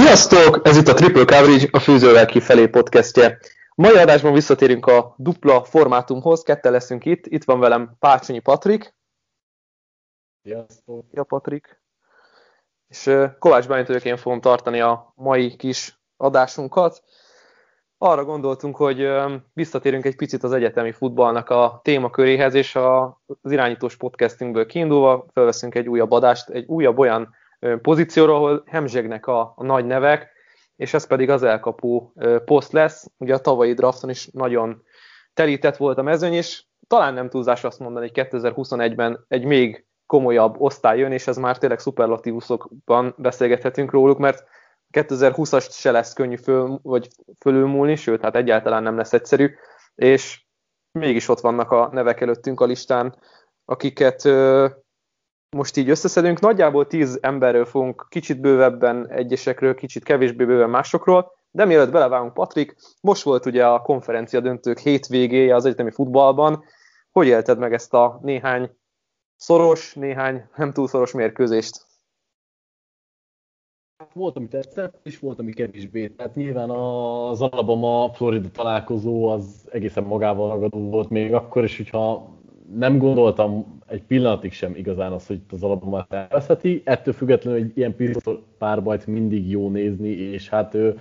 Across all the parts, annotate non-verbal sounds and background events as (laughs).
Sziasztok! Ez itt a Triple Coverage, a Fűzővel kifelé podcastje. Mai adásban visszatérünk a dupla formátumhoz, ketten leszünk itt. Itt van velem Pácsonyi Patrik. Sziasztok! Ja, Patrik. És Kovács Bálint vagyok, én fogom tartani a mai kis adásunkat. Arra gondoltunk, hogy visszatérünk egy picit az egyetemi futballnak a témaköréhez, és az irányítós podcastünkből kiindulva felveszünk egy újabb adást, egy újabb olyan pozícióról, ahol hemzsegnek a, a nagy nevek, és ez pedig az elkapó poszt lesz. Ugye a tavalyi drafton is nagyon telített volt a mezőny, és talán nem túlzás azt mondani, hogy 2021-ben egy még komolyabb osztály jön, és ez már tényleg szuperlatívuszokban beszélgethetünk róluk, mert 2020-as se lesz könnyű föl, vagy fölülmúlni, sőt, hát egyáltalán nem lesz egyszerű, és mégis ott vannak a nevek előttünk a listán, akiket most így összeszedünk. Nagyjából tíz emberről fogunk kicsit bővebben egyesekről, kicsit kevésbé bőven másokról, de mielőtt belevágunk, Patrik, most volt ugye a konferencia döntők hétvégéje az egyetemi futballban. Hogy élted meg ezt a néhány szoros, néhány nem túl szoros mérkőzést? Volt, ami tetszett, és volt, ami kevésbé. Tehát nyilván az Alabama-Florida találkozó az egészen magával ragadó volt még akkor is, hogyha nem gondoltam egy pillanatig sem igazán az, hogy az Alabama elveszheti. Ettől függetlenül egy ilyen párbajt mindig jó nézni, és hát ő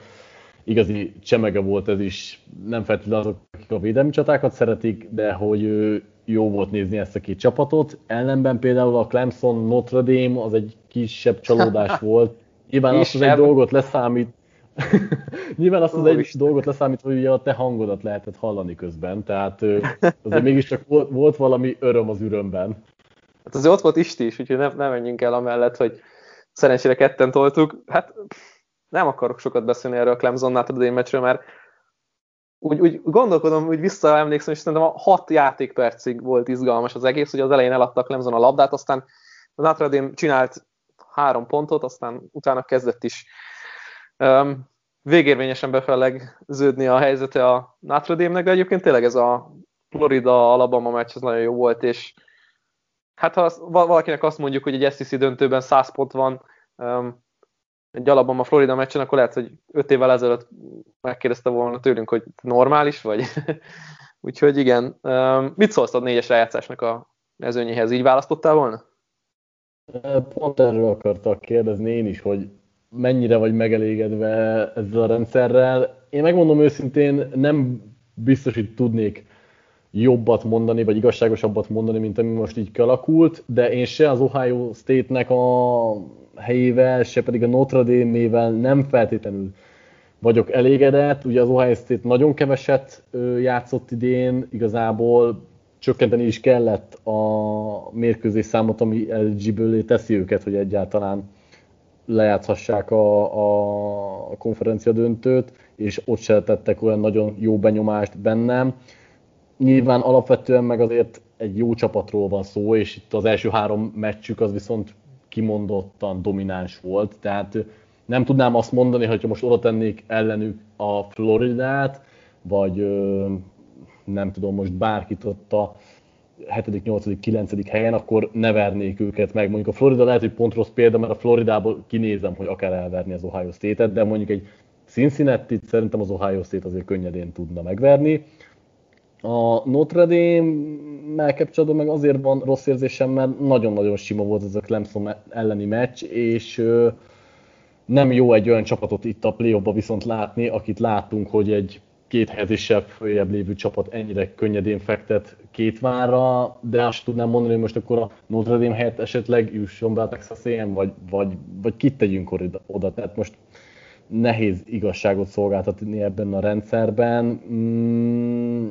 igazi csemege volt ez is. Nem feltétlenül azok, akik a védelmi csatákat szeretik, de hogy ő jó volt nézni ezt a két csapatot. Ellenben például a Clemson Notre Dame az egy kisebb csalódás (laughs) volt. Nyilván azt az egy dolgot leszámít, (laughs) Nyilván azt az egy dolgot leszámít, hogy ugye a te hangodat lehetett hallani közben, tehát (laughs) azért mégiscsak volt, volt valami öröm az ürömben. Hát azért ott volt Isti is, úgyhogy nem, nem menjünk el amellett, hogy szerencsére ketten toltuk. Hát nem akarok sokat beszélni erről a Clemson Notre Dame meccsről, mert úgy, úgy gondolkodom, úgy visszaemlékszem, és szerintem a hat játékpercig volt izgalmas az egész, hogy az elején eladta a Clemson a labdát, aztán a Notre Dame csinált három pontot, aztán utána kezdett is um, végérvényesen befelegződni a helyzete a Notre Dame-nek, de egyébként tényleg ez a Florida-Alabama meccs az nagyon jó volt, és hát ha valakinek azt mondjuk, hogy egy SEC döntőben 100 pont van um, egy Alabama-Florida meccsen, akkor lehet, hogy 5 évvel ezelőtt megkérdezte volna tőlünk, hogy normális vagy. (laughs) Úgyhogy igen. Um, mit szólsz a négyes rájátszásnak a mezőnyéhez? Így választottál volna? Pont erről akartak kérdezni én is, hogy mennyire vagy megelégedve ezzel a rendszerrel. Én megmondom őszintén, nem biztos, hogy tudnék jobbat mondani, vagy igazságosabbat mondani, mint ami most így kialakult, de én se az Ohio State-nek a helyével, se pedig a Notre Dame-ével nem feltétlenül vagyok elégedett. Ugye az Ohio State nagyon keveset játszott idén, igazából csökkenteni is kellett a mérkőzés számot, ami eligible teszi őket, hogy egyáltalán lejátszhassák a, a konferencia döntőt, és ott se tettek olyan nagyon jó benyomást bennem. Nyilván alapvetően meg azért egy jó csapatról van szó, és itt az első három meccsük az viszont kimondottan domináns volt, tehát nem tudnám azt mondani, hogy most oda tennék ellenük a Floridát, vagy nem tudom, most bárkit ott a 7., 8., 9. helyen, akkor ne vernék őket meg. Mondjuk a Florida lehet, hogy pont rossz példa, mert a Floridából kinézem, hogy akár elverni az Ohio State-et, de mondjuk egy cincinnati szerintem az Ohio State azért könnyedén tudna megverni. A Notre Dame-mel kapcsolatban meg azért van rossz érzésem, mert nagyon-nagyon sima volt ez a Clemson elleni meccs, és nem jó egy olyan csapatot itt a play viszont látni, akit láttunk, hogy egy két helyezéssel följebb lévő csapat ennyire könnyedén fektet két várra, de azt tudnám mondani, hogy most akkor a Notre Dame helyett esetleg jusson be a Texas AM, vagy, vagy, vagy kit tegyünk oda. Tehát most nehéz igazságot szolgáltatni ebben a rendszerben. Mm,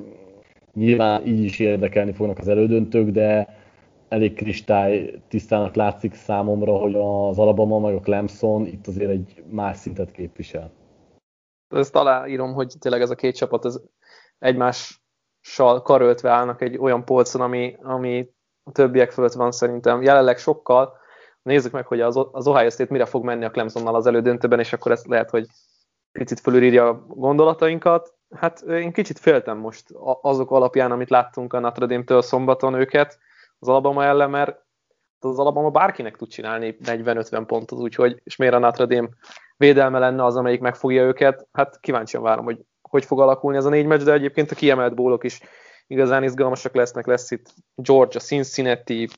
nyilván így is érdekelni fognak az elődöntők, de elég kristály tisztának látszik számomra, hogy az Alabama meg a Clemson itt azért egy más szintet képvisel ezt aláírom, hogy tényleg ez a két csapat ez egymással karöltve állnak egy olyan polcon, ami, ami a többiek fölött van szerintem. Jelenleg sokkal. Nézzük meg, hogy az, az Ohio State mire fog menni a Clemsonnal az elődöntőben, és akkor ezt lehet, hogy picit fölülírja a gondolatainkat. Hát én kicsit féltem most azok alapján, amit láttunk a Notre Dame-től szombaton őket az Alabama ellen, mert az Alabama bárkinek tud csinálni 40-50 pontot, úgyhogy, és miért a Notre Dame védelme lenne az, amelyik megfogja őket. Hát kíváncsian várom, hogy hogy fog alakulni ez a négy meccs, de egyébként a kiemelt bólok is igazán izgalmasak lesznek. Lesz itt Georgia, Cincinnati,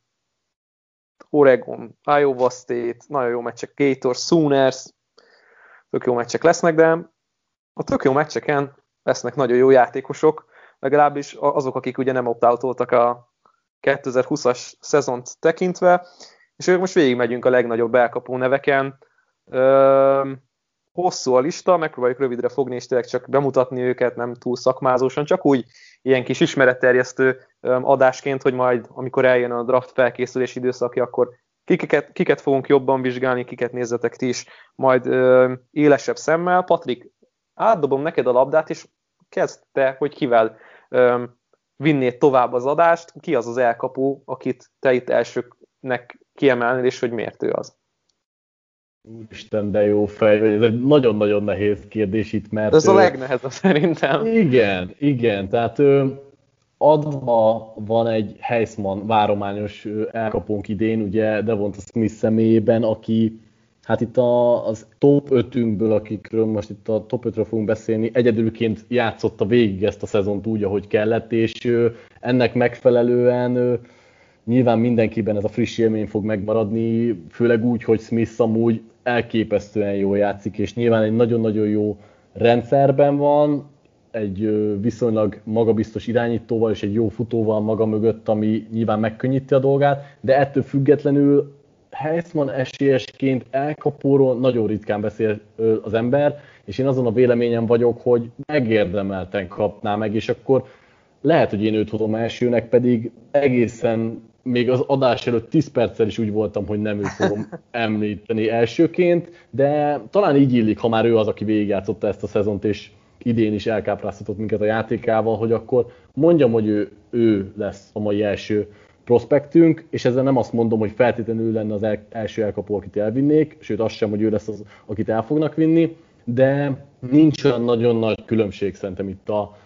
Oregon, Iowa State, nagyon jó meccsek, Gator, Sooners, tök jó meccsek lesznek, de a tök jó meccseken lesznek nagyon jó játékosok, legalábbis azok, akik ugye nem optáltoltak a 2020-as szezont tekintve, és ők most végigmegyünk a legnagyobb elkapó neveken. Hosszú a lista, megpróbáljuk rövidre fogni, és tényleg csak bemutatni őket, nem túl szakmázósan, csak úgy ilyen kis ismeretterjesztő adásként, hogy majd, amikor eljön a draft felkészülés időszakja, akkor kiket, kiket fogunk jobban vizsgálni, kiket nézzetek ti is, majd ö, élesebb szemmel. Patrik, átdobom neked a labdát, és kezd te, hogy kivel ö, vinnéd tovább az adást, ki az az elkapó, akit te itt elsőknek kiemelnél, és hogy miért ő az? Úristen, de jó fej, ez egy nagyon-nagyon nehéz kérdés itt, mert... Ez ő, a legnehezebb szerintem. Igen, igen, tehát ő, adva van egy Heisman várományos elkapónk idén, ugye Devonta Smith személyében, aki hát itt a, az top 5-ünkből, akikről most itt a top 5-ről fogunk beszélni, egyedülként játszotta végig ezt a szezont úgy, ahogy kellett, és ennek megfelelően nyilván mindenkiben ez a friss élmény fog megmaradni, főleg úgy, hogy Smith amúgy elképesztően jól játszik, és nyilván egy nagyon-nagyon jó rendszerben van, egy viszonylag magabiztos irányítóval és egy jó futóval maga mögött, ami nyilván megkönnyíti a dolgát, de ettől függetlenül Heisman esélyesként elkapóról nagyon ritkán beszél az ember, és én azon a véleményem vagyok, hogy megérdemelten kapná meg, és akkor lehet, hogy én őt hozom elsőnek, pedig egészen még az adás előtt 10 perccel is úgy voltam, hogy nem őt fogom (laughs) említeni elsőként, de talán így illik, ha már ő az, aki végigjátszotta ezt a szezont, és idén is elkápráztatott minket a játékával, hogy akkor mondjam, hogy ő, ő lesz a mai első prospektünk, és ezzel nem azt mondom, hogy feltétlenül lenne az el, első elkapó, akit elvinnék, sőt azt sem, hogy ő lesz az, akit el fognak vinni, de nincs olyan nagyon nagy különbség szerintem itt a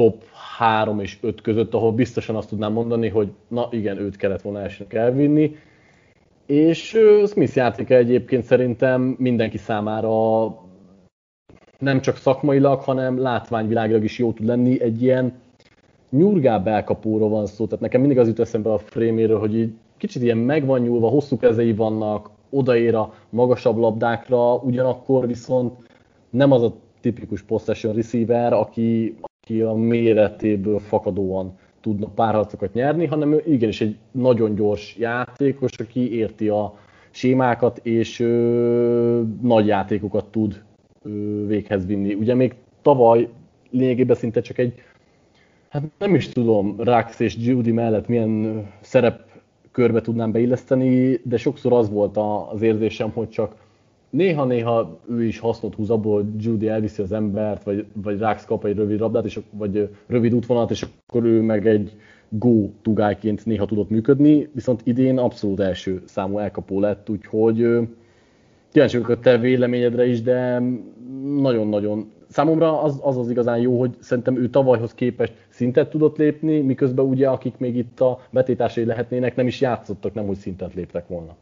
top 3 és 5 között, ahol biztosan azt tudnám mondani, hogy na igen, őt kellett volna elsőnek elvinni. És Smith játéka egyébként szerintem mindenki számára nem csak szakmailag, hanem látványvilágilag is jó tud lenni. Egy ilyen nyurgább elkapóról van szó, tehát nekem mindig az jut eszembe a fréméről, hogy így kicsit ilyen meg van nyúlva, hosszú kezei vannak, odaér a magasabb labdákra, ugyanakkor viszont nem az a tipikus possession receiver, aki, aki a méretéből fakadóan tudna párharcokat nyerni, hanem ő igenis egy nagyon gyors játékos, aki érti a sémákat, és ö, nagy játékokat tud ö, véghez vinni. Ugye még tavaly lényegében szinte csak egy, hát nem is tudom, Rax és Judy mellett milyen szerep körbe tudnám beilleszteni, de sokszor az volt az érzésem, hogy csak néha-néha ő is hasznot húz abból, Judy elviszi az embert, vagy, vagy Rax kap egy rövid labdát, és, vagy rövid útvonalat, és akkor ő meg egy go tugályként néha tudott működni, viszont idén abszolút első számú elkapó lett, úgyhogy kíváncsi vagyok a te véleményedre is, de nagyon-nagyon. Számomra az, az az igazán jó, hogy szerintem ő tavalyhoz képest szintet tudott lépni, miközben ugye akik még itt a betétársai lehetnének, nem is játszottak, nem úgy szintet léptek volna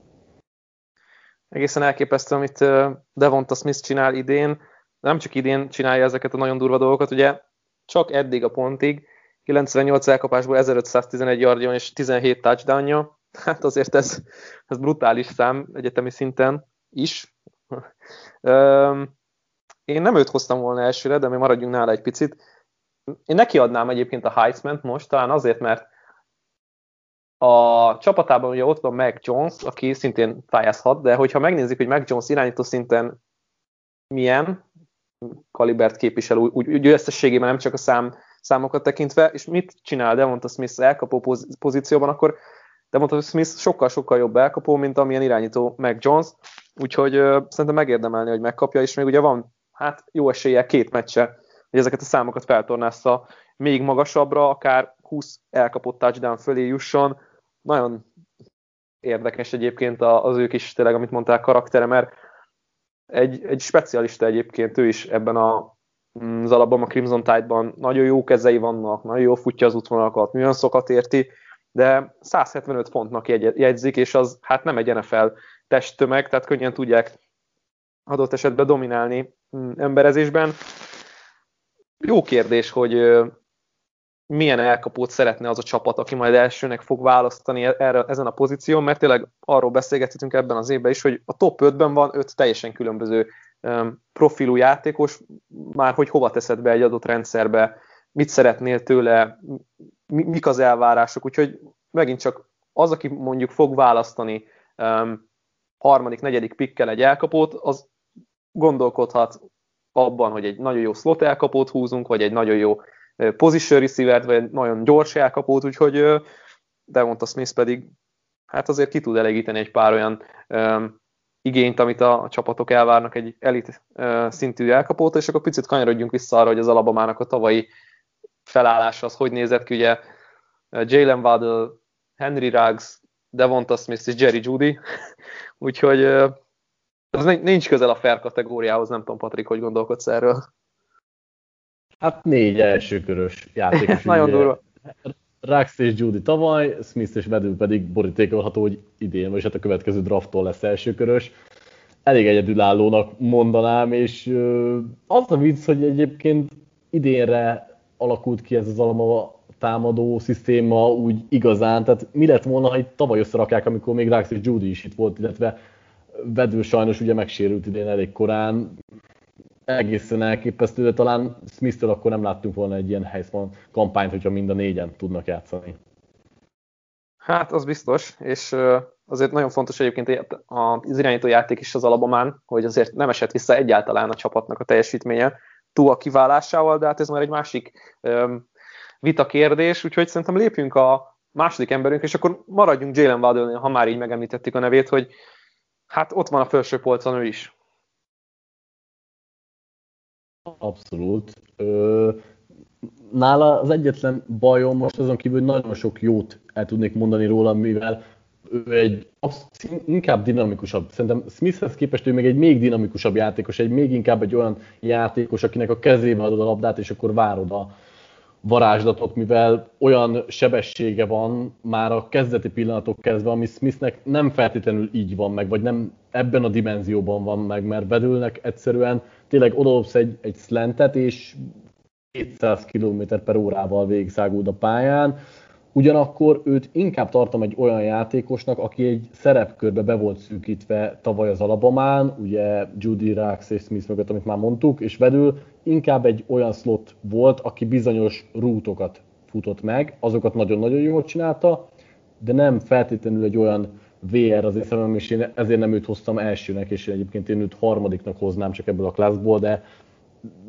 egészen elképesztő, amit Devonta Smith csinál idén. Nem csak idén csinálja ezeket a nagyon durva dolgokat, ugye csak eddig a pontig, 98 elkapásból 1511 yardjon és 17 touchdownja. Hát azért ez, ez brutális szám egyetemi szinten is. Én nem őt hoztam volna elsőre, de mi maradjunk nála egy picit. Én neki adnám egyébként a Heisman most, talán azért, mert a csapatában ugye ott van Mac Jones, aki szintén pályázhat, de hogyha megnézzük, hogy Mac Jones irányító szinten milyen kalibert képvisel, úgy, úgy összességében nem csak a szám, számokat tekintve, és mit csinál Devonta Smith elkapó pozícióban, akkor Devonta Smith sokkal-sokkal jobb elkapó, mint amilyen irányító Mac Jones, úgyhogy uh, szerintem megérdemelni, hogy megkapja, és még ugye van hát jó esélye két meccse, hogy ezeket a számokat feltornázza még magasabbra, akár 20 elkapott touchdown fölé jusson, nagyon érdekes egyébként az ők is tényleg, amit mondták, karaktere, mert egy, egy specialista egyébként ő is ebben a, az alapban, a Crimson Tide-ban nagyon jó kezei vannak, nagyon jó futja az útvonalakat, szokat érti, de 175 fontnak jegyzik, és az hát nem egy NFL testtömeg, tehát könnyen tudják adott esetben dominálni mm, emberezésben. Jó kérdés, hogy milyen elkapót szeretne az a csapat, aki majd elsőnek fog választani e-, erre, ezen a pozíción, mert tényleg arról beszélgethetünk ebben az évben is, hogy a top 5-ben van 5 teljesen különböző um, profilú játékos, már hogy hova teszed be egy adott rendszerbe, mit szeretnél tőle, mi, mik az elvárások, úgyhogy megint csak az, aki mondjuk fog választani um, harmadik, negyedik pikkel egy elkapót, az gondolkodhat abban, hogy egy nagyon jó slot elkapót húzunk, vagy egy nagyon jó position receiver vagy nagyon gyors elkapót, úgyhogy Devonta Smith pedig hát azért ki tud elégíteni egy pár olyan um, igényt, amit a, csapatok elvárnak egy elit szintű elkapót, és akkor picit kanyarodjunk vissza arra, hogy az Alabamának a tavalyi felállása az hogy nézett ki, ugye Jalen Waddle, Henry Ruggs, Devonta Smith és Jerry Judy, (laughs) úgyhogy uh, ez nincs közel a fair kategóriához, nem tudom, Patrik, hogy gondolkodsz erről. Hát négy elsőkörös játékos. (laughs) Nagyon durva. Rax és Judy tavaly, Smith és Vedül pedig borítékolható, hogy idén, vagy hát a következő drafttól lesz elsőkörös. Elég egyedülállónak mondanám, és az a vicc, hogy egyébként idénre alakult ki ez az alma támadó szisztéma úgy igazán, tehát mi lett volna, ha itt tavaly összerakják, amikor még Rax és Judy is itt volt, illetve Vedül sajnos ugye megsérült idén elég korán, egészen elképesztő, de talán Smith-től akkor nem láttunk volna egy ilyen helyszín kampányt, hogyha mind a négyen tudnak játszani. Hát, az biztos, és azért nagyon fontos egyébként az irányító játék is az alabamán, hogy azért nem esett vissza egyáltalán a csapatnak a teljesítménye túl a kiválásával, de hát ez már egy másik vita kérdés, úgyhogy szerintem lépjünk a második emberünk, és akkor maradjunk Jalen Waddle, ha már így megemlítettük a nevét, hogy hát ott van a felső polcon ő is. Abszolút. Ö, nála az egyetlen bajom most azon kívül, hogy nagyon sok jót el tudnék mondani róla, mivel ő egy inkább dinamikusabb. Szerintem Smithhez képest ő még egy még dinamikusabb játékos, egy még inkább egy olyan játékos, akinek a kezébe adod a labdát, és akkor várod a varázslatot, mivel olyan sebessége van már a kezdeti pillanatok kezdve, ami Smithnek nem feltétlenül így van meg, vagy nem ebben a dimenzióban van meg, mert bedülnek egyszerűen tényleg odalopsz egy, egy slantet, és 200 km per órával végigszáguld a pályán, Ugyanakkor őt inkább tartom egy olyan játékosnak, aki egy szerepkörbe be volt szűkítve tavaly az Alabamán, ugye Judy Rax és Smith mögött, amit már mondtuk, és vedül inkább egy olyan slot volt, aki bizonyos rútokat futott meg, azokat nagyon-nagyon jól csinálta, de nem feltétlenül egy olyan VR az észrevem, és én ezért nem őt hoztam elsőnek, és egyébként én őt harmadiknak hoznám csak ebből a klászból, de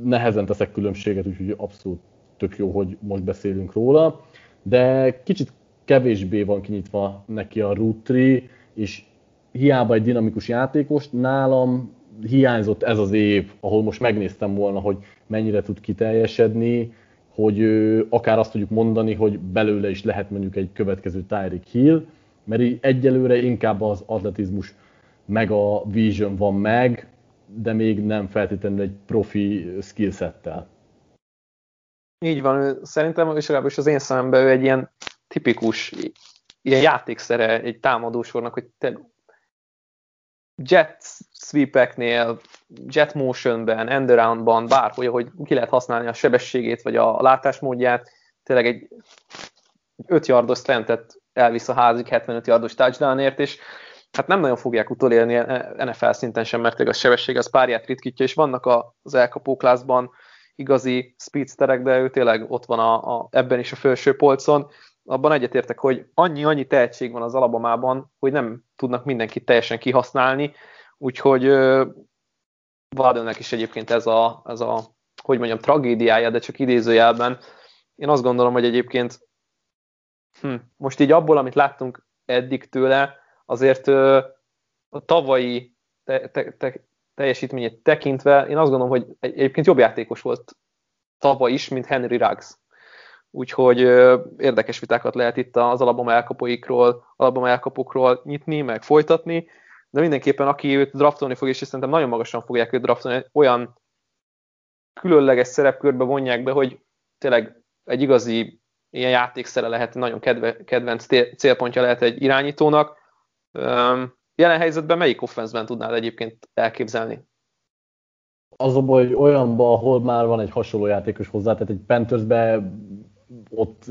nehezen teszek különbséget, úgyhogy abszolút tök jó, hogy most beszélünk róla. De kicsit kevésbé van kinyitva neki a tree, és hiába egy dinamikus játékos, nálam hiányzott ez az év, ahol most megnéztem volna, hogy mennyire tud kiteljesedni, hogy akár azt tudjuk mondani, hogy belőle is lehet mondjuk egy következő Tyreek Hill, mert így egyelőre inkább az atletizmus meg a vision van meg, de még nem feltétlenül egy profi skillsettel. Így van, szerintem, és legalábbis az én szememben ő egy ilyen tipikus ilyen játékszere egy támadósornak, hogy te jet sweepeknél, jet motionben, end aroundban, bárhogy, hogy ki lehet használni a sebességét, vagy a látásmódját, tényleg egy 5 yardos slantet elvisz a házig 75 yardos touchdownért, és hát nem nagyon fogják utolérni NFL szinten sem, mert a sebesség az párját ritkítja, és vannak az elkapóklászban igazi speedsterek, de ő tényleg ott van a, a, ebben is a felső polcon. Abban egyetértek, hogy annyi-annyi tehetség van az alabamában, hogy nem tudnak mindenkit teljesen kihasználni, úgyhogy Waddle-nek is egyébként ez a, ez a, hogy mondjam, tragédiája, de csak idézőjelben. Én azt gondolom, hogy egyébként hm, most így abból, amit láttunk eddig tőle, azért a tavalyi te, te, te, teljesítményét tekintve, én azt gondolom, hogy egyébként jobb játékos volt tavaly is, mint Henry Ruggs. Úgyhogy érdekes vitákat lehet itt az alapom elkapóikról, alapom elkapókról nyitni, meg folytatni, de mindenképpen aki őt draftolni fog, és szerintem nagyon magasan fogják őt draftolni, olyan különleges szerepkörbe vonják be, hogy tényleg egy igazi ilyen játékszere lehet, nagyon kedve, kedvenc célpontja lehet egy irányítónak. Jelen helyzetben melyik offenszben tudnád egyébként elképzelni? az a baj, hogy olyanban, ahol már van egy hasonló játékos hozzá, tehát egy Panthersbe ott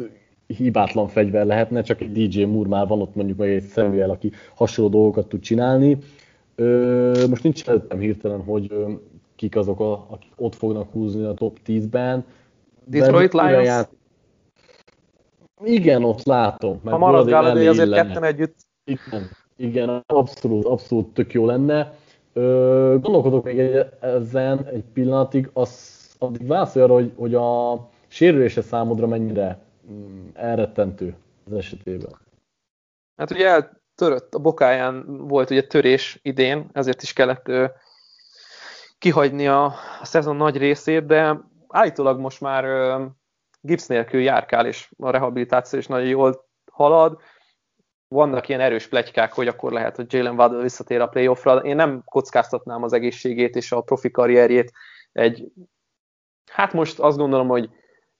hibátlan fegyver lehetne, csak egy DJ Moore már van ott mondjuk meg egy Samuel, aki hasonló dolgokat tud csinálni. Ö, most nincs előttem hirtelen, hogy kik azok, a, akik ott fognak húzni a top 10-ben. Detroit Lions? Ját... Igen, ott látom. Ha marad Galladay azért ketten együtt. Igen, igen, abszolút, abszolút tök jó lenne. Ö, gondolkodok még egy, ezen egy pillanatig, az, addig válaszolj arra, hogy, hogy a sérülése számodra mennyire mm, elrettentő az esetében. Hát ugye eltörött, a bokáján volt ugye törés idén, ezért is kellett ő, kihagyni a, a szezon nagy részét, de állítólag most már ö, gipsz nélkül járkál, és a rehabilitáció is nagyon jól halad vannak ilyen erős plegykák, hogy akkor lehet, hogy Jalen Waddle visszatér a playoffra. Én nem kockáztatnám az egészségét és a profi karrierjét egy, hát most azt gondolom, hogy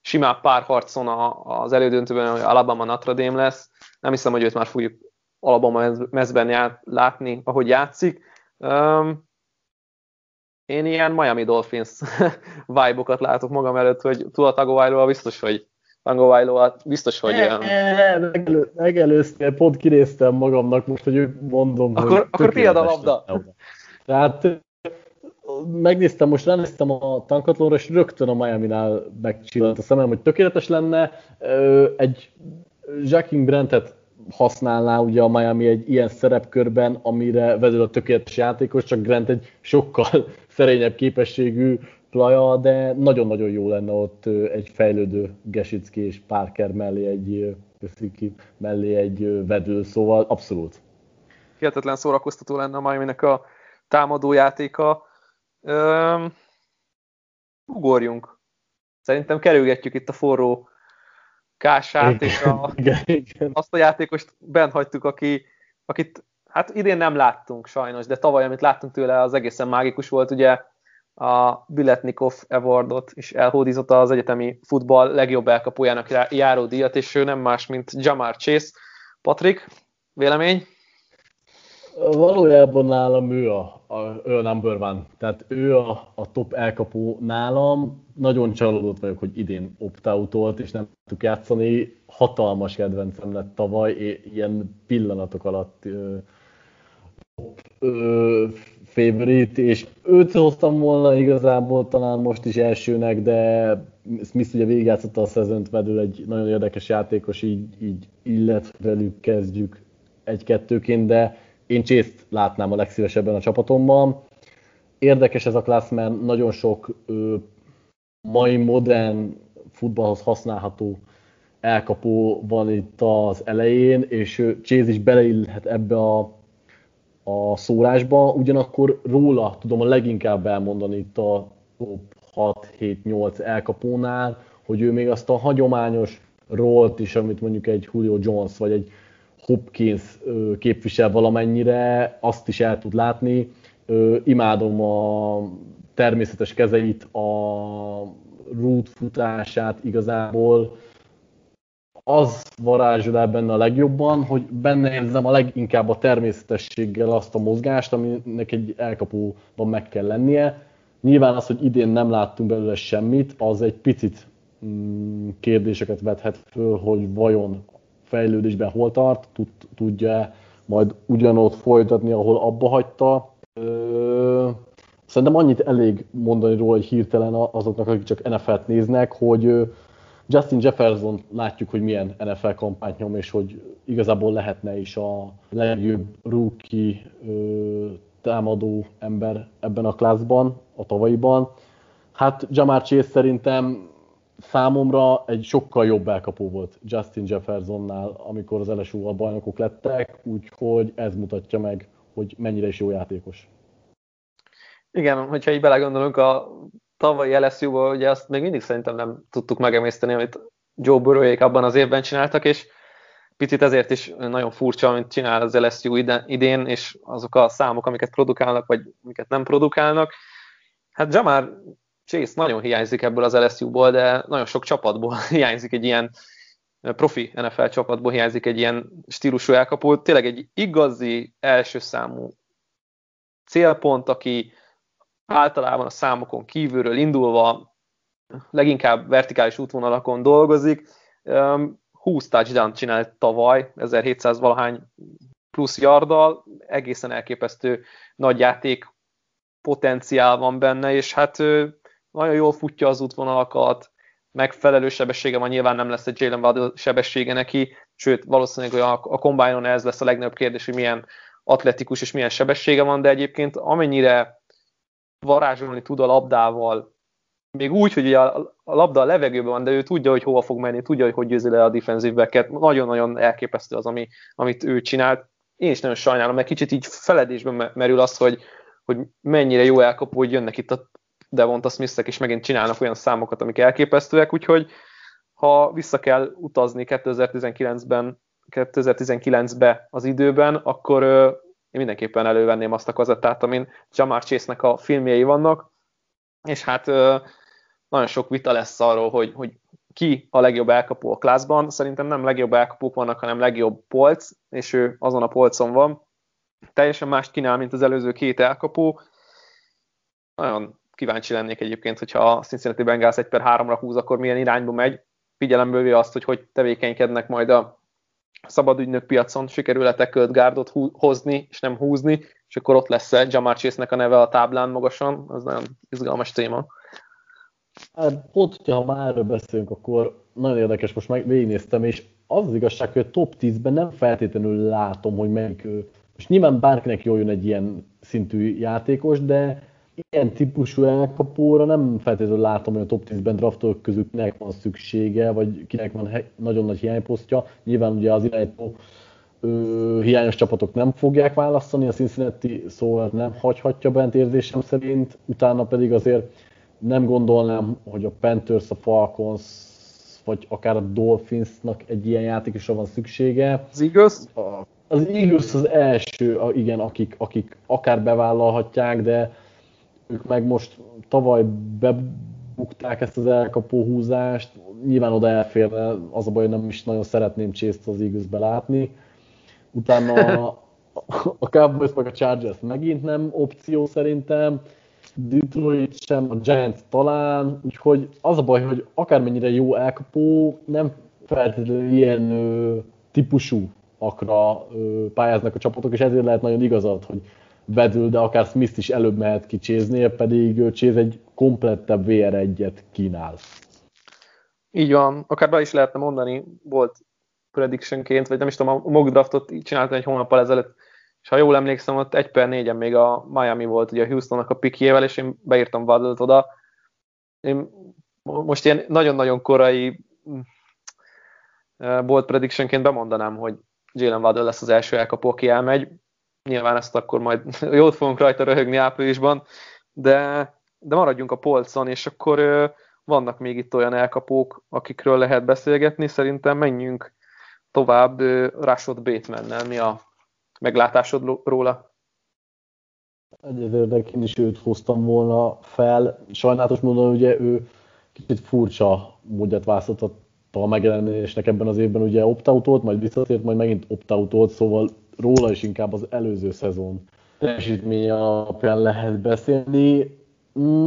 simán pár harcon az elődöntőben, hogy Alabama Notre Dame lesz. Nem hiszem, hogy őt már fogjuk Alabama mezben látni, ahogy játszik. Um, én ilyen Miami Dolphins (laughs) vibe-okat látok magam előtt, hogy Tua Tagovailoa biztos, hogy Tagovailoa biztos, hogy... Ne, megelő, megelőztél, pont kinéztem magamnak most, hogy mondom, akkor, hogy Akkor tiéd a labda. Tehát megnéztem, most ránéztem a tankatlóra, és rögtön a Miami-nál megcsillant a szemem, hogy tökéletes lenne. Egy Jacking Brentet használná ugye a Miami egy ilyen szerepkörben, amire vezet a tökéletes játékos, csak Grant egy sokkal (laughs) szerényebb képességű plaja, de nagyon-nagyon jó lenne ott egy fejlődő Gesicki és Parker mellé egy Kösziki mellé egy vedő, szóval abszolút. Hihetetlen szórakoztató lenne a miami a támadójátéka. Üm, ugorjunk. Szerintem kerülgetjük itt a forró kását, és a, (laughs) igen, igen. azt a játékost bent hagytuk, aki, akit hát idén nem láttunk sajnos, de tavaly, amit láttunk tőle, az egészen mágikus volt, ugye a Biletnikov Awardot is elhódította az egyetemi futball legjobb elkapójának járó díjat, és ő nem más, mint Jamar Chase. Patrick, vélemény? Valójában nálam ő a, a, ő a number one. Tehát ő a, a top elkapó nálam. Nagyon csalódott vagyok, hogy idén opt és nem tudtuk játszani. Hatalmas kedvencem lett tavaly, ilyen pillanatok alatt ö, ö, favorite, és őt hoztam volna igazából talán most is elsőnek, de Smith ugye végigjátszotta a szezont vedül egy nagyon érdekes játékos, így, így illet velük kezdjük egy-kettőként, de én chase látnám a legszívesebben a csapatomban. Érdekes ez a klassz, mert nagyon sok ö, mai modern futballhoz használható elkapó van itt az elején, és Chase is beleillhet ebbe a a szólásba, ugyanakkor róla tudom a leginkább elmondani itt a top 6-7-8 elkapónál, hogy ő még azt a hagyományos rolt is, amit mondjuk egy Julio Jones vagy egy Hopkins képvisel valamennyire, azt is el tud látni. Imádom a természetes kezeit, a root futását igazából, az varázsol el benne a legjobban, hogy benne érzem a leginkább a természetességgel azt a mozgást, aminek egy elkapóban meg kell lennie. Nyilván az, hogy idén nem láttunk belőle semmit, az egy picit mm, kérdéseket vethet föl, hogy vajon fejlődésben hol tart, tud, tudja majd ugyanott folytatni, ahol abba hagyta. Ö, szerintem annyit elég mondani róla, hogy hirtelen azoknak, akik csak NFL-t néznek, hogy Justin Jefferson látjuk, hogy milyen NFL kampányt nyom, és hogy igazából lehetne is a legjobb rookie ö, támadó ember ebben a klászban, a tavalyiban. Hát Jamar Chase szerintem számomra egy sokkal jobb elkapó volt Justin Jeffersonnál, amikor az LSU-val bajnokok lettek, úgyhogy ez mutatja meg, hogy mennyire is jó játékos. Igen, hogyha így belegondolunk a tavalyi LSU-ból ugye azt még mindig szerintem nem tudtuk megemészteni, amit Joe burrow abban az évben csináltak, és picit ezért is nagyon furcsa, amit csinál az LSU idén, és azok a számok, amiket produkálnak, vagy amiket nem produkálnak. Hát Jamar Chase nagyon hiányzik ebből az LSU-ból, de nagyon sok csapatból (laughs) hiányzik egy ilyen profi NFL csapatból hiányzik egy ilyen stílusú elkapó. Tényleg egy igazi első számú célpont, aki általában a számokon kívülről indulva leginkább vertikális útvonalakon dolgozik. 20 touchdown csinált tavaly, 1700 valahány plusz yarddal, egészen elképesztő nagy játék potenciál van benne, és hát nagyon jól futja az útvonalakat, megfelelő sebessége van, nyilván nem lesz egy Jalen Waddle sebessége neki, sőt, valószínűleg a, a combine ez lesz a legnagyobb kérdés, hogy milyen atletikus és milyen sebessége van, de egyébként amennyire varázsolni tud a labdával, még úgy, hogy a, labda a levegőben van, de ő tudja, hogy hova fog menni, tudja, hogy hogy győzi le a defensive backet. Nagyon-nagyon elképesztő az, ami, amit ő csinált. Én is nagyon sajnálom, mert kicsit így feledésben merül az, hogy, hogy mennyire jó elkapó, hogy jönnek itt a Devonta Smithek, és megint csinálnak olyan számokat, amik elképesztőek, úgyhogy ha vissza kell utazni 2019-ben, 2019-be az időben, akkor én mindenképpen elővenném azt a kazettát, amin Jamar Chase-nek a filmjei vannak, és hát nagyon sok vita lesz arról, hogy, hogy ki a legjobb elkapó a klászban. Szerintem nem legjobb elkapók vannak, hanem legjobb polc, és ő azon a polcon van. Teljesen mást kínál, mint az előző két elkapó. Nagyon kíváncsi lennék egyébként, hogyha a Cincinnati Bengals 1 per 3-ra húz, akkor milyen irányba megy. Figyelemből véve azt, hogy hogy tevékenykednek majd a szabadügynök piacon, sikerül-e Tackle Guardot hozni, és nem húzni, és akkor ott lesz -e Jamar Chase-nek a neve a táblán magasan, az nagyon izgalmas téma. Hát pont, hogyha már erről beszélünk, akkor nagyon érdekes, most meg végignéztem, és az az igazság, hogy a top 10-ben nem feltétlenül látom, hogy melyik most nyilván bárkinek jól jön egy ilyen szintű játékos, de ilyen típusú elkapóra nem feltétlenül látom, hogy a top 10-ben draftolók közül kinek van szüksége, vagy kinek van nagyon nagy hiányposztja. Nyilván ugye az irányító ö, hiányos csapatok nem fogják választani, a Cincinnati szóval nem hagyhatja bent érzésem szerint, utána pedig azért nem gondolnám, hogy a Panthers, a Falcons, vagy akár a Dolphinsnak egy ilyen játékosra van szüksége. Az igaz? Az Eagles az első, igen, akik, akik akár bevállalhatják, de ők meg most tavaly bebukták ezt az elkapó húzást, nyilván oda elférne, az a baj, hogy nem is nagyon szeretném chase az eagles látni. Utána a, a Cowboys meg a Chargers megint nem opció szerintem, Detroit sem, a Giants talán, úgyhogy az a baj, hogy akármennyire jó elkapó, nem feltétlenül ilyen ö, típusú akra ö, pályáznak a csapatok, és ezért lehet nagyon igazad, hogy vedül, de akár Smith is előbb mehet ki chase pedig Chase egy komplettebb VR1-et kínál. Így van, akár be is lehetne mondani, volt predictionként, vagy nem is tudom, a mock draftot csináltam egy hónappal ezelőtt, és ha jól emlékszem, ott egy per négyen még a Miami volt ugye a Houstonnak a pikjével, és én beírtam waddle oda. Én most ilyen nagyon-nagyon korai bold predictionként bemondanám, hogy Jalen Waddle lesz az első elkapó, aki elmegy nyilván ezt akkor majd (laughs) jót fogunk rajta röhögni áprilisban, de, de maradjunk a polcon, és akkor vannak még itt olyan elkapók, akikről lehet beszélgetni, szerintem menjünk tovább Rashod Batemannel, mi a meglátásod róla? Egyedülnek én is őt hoztam volna fel. Sajnálatos módon ugye ő kicsit furcsa módját választotta a megjelenésnek ebben az évben, ugye opt volt, majd visszatért, majd megint opt volt, szóval róla is inkább az előző szezon teljesítménye alapján lehet beszélni.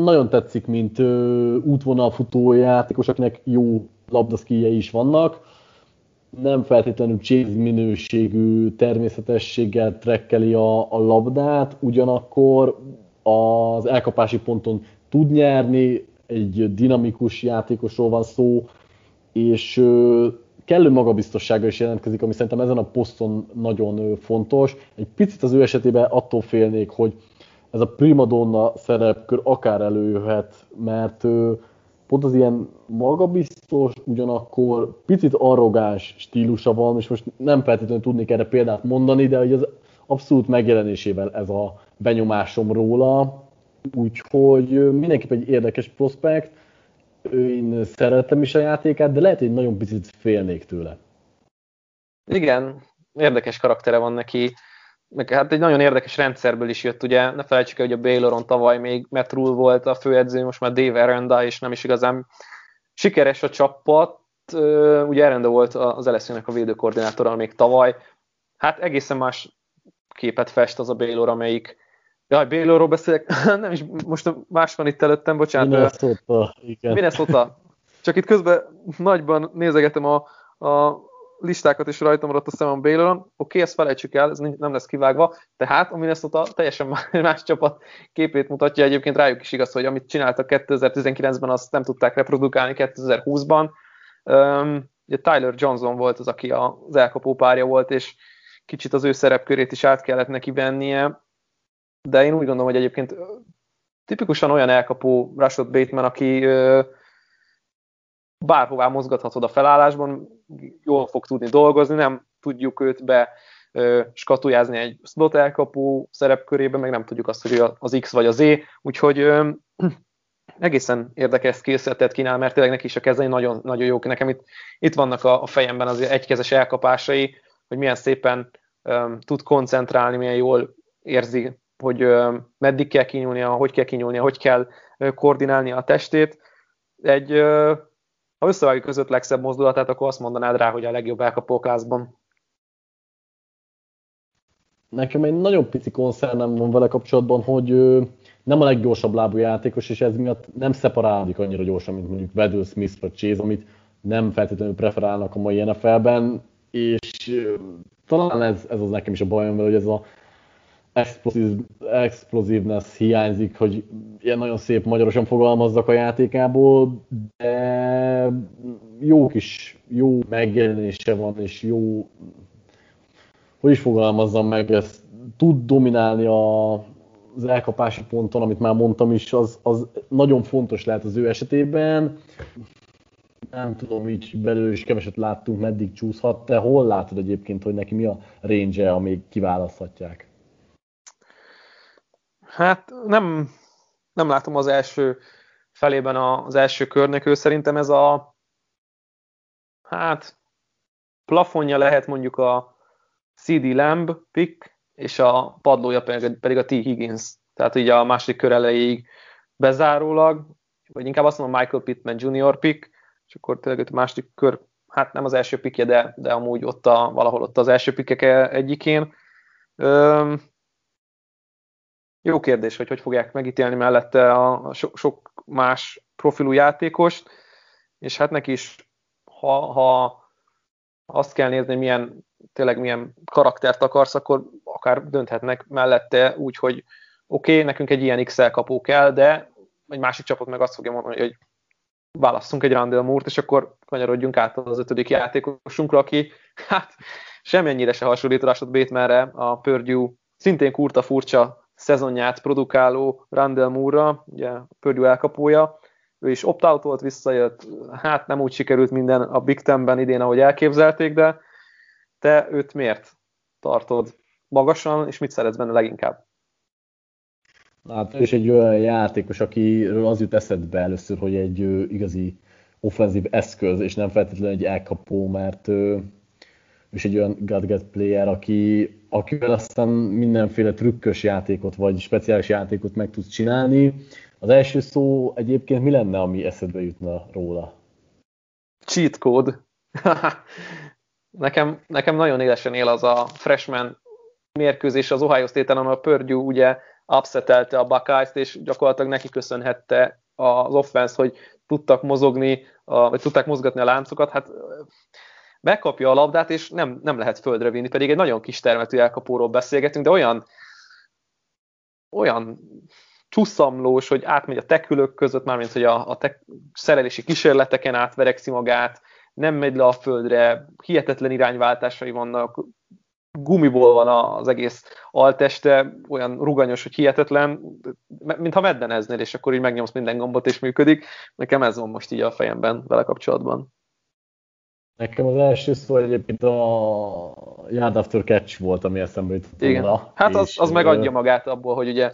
Nagyon tetszik, mint útvonalfutó játékos, akinek jó labdaszkijei is vannak. Nem feltétlenül chase minőségű természetességgel trekkeli a, a labdát, ugyanakkor az elkapási ponton tud nyerni, egy dinamikus játékosról van szó, és kellő magabiztossága is jelentkezik, ami szerintem ezen a poszton nagyon fontos. Egy picit az ő esetében attól félnék, hogy ez a primadonna szerepkör akár előjöhet, mert pont az ilyen magabiztos, ugyanakkor picit arrogáns stílusa van, és most nem feltétlenül tudnék erre példát mondani, de hogy az abszolút megjelenésével ez a benyomásom róla, úgyhogy mindenképp egy érdekes prospekt, én szeretem is a játékát, de lehet, hogy nagyon picit félnék tőle. Igen, érdekes karaktere van neki, meg hát egy nagyon érdekes rendszerből is jött, ugye, ne felejtsük el, hogy a Bayloron tavaly még Matt Rule volt a főedző, most már Dave Aranda, és nem is igazán sikeres a csapat, ugye Aranda volt az LSU-nek a védőkoordinátora még tavaly, hát egészen más képet fest az a Baylor, amelyik Jaj, Baylorról beszélek, (laughs) nem is, most más van itt előttem, bocsánat. Minnesota, igen. Minnesota. Csak itt közben nagyban nézegetem a, a listákat, és rajtam maradt a szemem Bayloron. Oké, ezt felejtsük el, ez nem lesz kivágva. Tehát a Minnesota teljesen (laughs) más csapat képét mutatja. Egyébként rájuk is igaz, hogy amit csináltak 2019-ben, azt nem tudták reprodukálni 2020-ban. Um, ugye Tyler Johnson volt az, aki az elkapó párja volt, és kicsit az ő szerepkörét is át kellett neki vennie. De én úgy gondolom, hogy egyébként tipikusan olyan elkapó Rashad Bateman, aki bárhová mozgathatod a felállásban, jól fog tudni dolgozni, nem tudjuk őt be skatujázni egy slot elkapó szerepkörébe, meg nem tudjuk azt, hogy az X vagy az Z, úgyhogy (clears throat) egészen érdekes készletet kínál, mert tényleg neki is a kezei nagyon, nagyon jók. Nekem itt, itt vannak a, a fejemben az egykezes elkapásai, hogy milyen szépen ö, tud koncentrálni, milyen jól érzi, hogy meddig kell kinyúlnia, hogy kell kinyúlnia, hogy kell koordinálni a testét. Egy ha összevágjuk között legszebb mozdulatát, akkor azt mondanád rá, hogy a legjobb elkapó klászban. Nekem egy nagyon pici koncernem van vele kapcsolatban, hogy nem a leggyorsabb lábú játékos, és ez miatt nem szeparálódik annyira gyorsan, mint mondjuk Vedő, Smith vagy Chase, amit nem feltétlenül preferálnak a mai NFL-ben, és talán ez, ez az nekem is a bajom vele, hogy ez a explosive, explosiveness hiányzik, hogy ilyen nagyon szép magyarosan fogalmazzak a játékából, de jó kis, jó megjelenése van, és jó, hogy is fogalmazzam meg, ezt tud dominálni a, az elkapási ponton, amit már mondtam is, az, az nagyon fontos lehet az ő esetében. Nem tudom, így belül is keveset láttunk, meddig csúszhat, de hol látod egyébként, hogy neki mi a range amíg kiválaszthatják? Hát nem, nem látom az első felében az első körnek, ő szerintem ez a hát plafonja lehet mondjuk a CD Lamb pick, és a padlója pedig a T. Higgins. Tehát így a második kör elejéig bezárólag, vagy inkább azt mondom Michael Pittman Junior pick, és akkor tényleg a második kör, hát nem az első pickje, de, de amúgy ott a, valahol ott az első pickek egyikén. Üm, jó kérdés, hogy hogy fogják megítélni mellette a, so, sok más profilú játékost, és hát neki is, ha, ha azt kell nézni, milyen, tényleg milyen karaktert akarsz, akkor akár dönthetnek mellette úgy, hogy oké, okay, nekünk egy ilyen XL kapó kell, de egy másik csapat meg azt fogja mondani, hogy válasszunk egy Randall Moore-t, és akkor kanyarodjunk át az ötödik játékosunkra, aki hát semmennyire se hasonlít Rashad Batemanre, a Purdue szintén kurta furcsa szezonját produkáló Randall Moore-ra, ugye Purdue elkapója, ő is opt-out volt, visszajött, hát nem úgy sikerült minden a Big Ten-ben idén, ahogy elképzelték, de te őt miért tartod magasan, és mit szeretsz benne leginkább? Hát is egy olyan játékos, akiről az jut eszedbe először, hogy egy igazi offenzív eszköz, és nem feltétlenül egy elkapó, mert és egy olyan gadget player, aki, akivel aztán mindenféle trükkös játékot vagy speciális játékot meg tudsz csinálni. Az első szó egyébként mi lenne, ami eszedbe jutna róla? Cheat code. (laughs) nekem, nekem nagyon élesen él az a freshman mérkőzés az Ohio State-en, a Purdue ugye upsetelte a Buckeyes-t, és gyakorlatilag neki köszönhette az offense, hogy tudtak mozogni, vagy tudták mozgatni a láncokat. Hát megkapja a labdát, és nem, nem lehet földre vinni, pedig egy nagyon kis termetű elkapóról beszélgetünk, de olyan olyan csusszamlós, hogy átmegy a tekülök között, mármint hogy a, a te, szerelési kísérleteken átverekszi magát, nem megy le a földre, hihetetlen irányváltásai vannak, gumiból van az egész alteste, olyan ruganyos, hogy hihetetlen, mintha meddeneznél, és akkor így megnyomsz minden gombot, és működik. Nekem ez van most így a fejemben vele kapcsolatban. Nekem az első szó egyébként a Yard After Catch volt, ami eszembe jutott. Igen, volna, hát az, az megadja magát abból, hogy ugye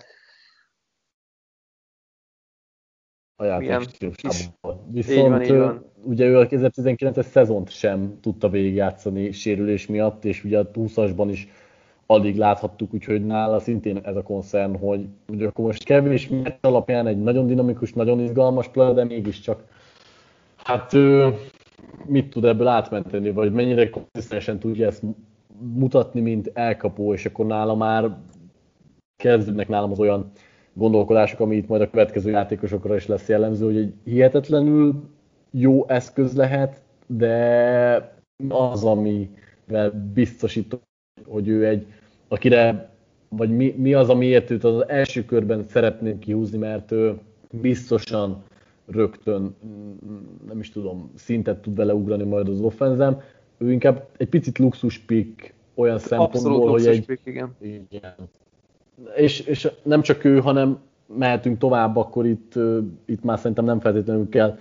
a játék Viszont így van, így van. ugye ő a 2019-es szezont sem tudta végigjátszani sérülés miatt, és ugye a 20-asban is alig láthattuk, úgyhogy nála szintén ez a koncern, hogy ugye akkor most kevés meccs alapján egy nagyon dinamikus, nagyon izgalmas player, de mégiscsak hát ő, mit tud ebből átmenteni, vagy mennyire konzisztensen tudja ezt mutatni, mint elkapó, és akkor nála már kezdődnek nálam az olyan gondolkodások, ami itt majd a következő játékosokra is lesz jellemző, hogy egy hihetetlenül jó eszköz lehet, de az, amivel biztosít, hogy ő egy, akire, vagy mi, mi az, amiért őt az első körben szeretném kihúzni, mert ő biztosan rögtön, nem is tudom, szintet tud beleugrani majd az offenzem. Ő inkább egy picit luxus pick olyan szempontból, hogy egy... Pick, igen. igen. És, és nem csak ő, hanem mehetünk tovább, akkor itt, itt már szerintem nem feltétlenül kell.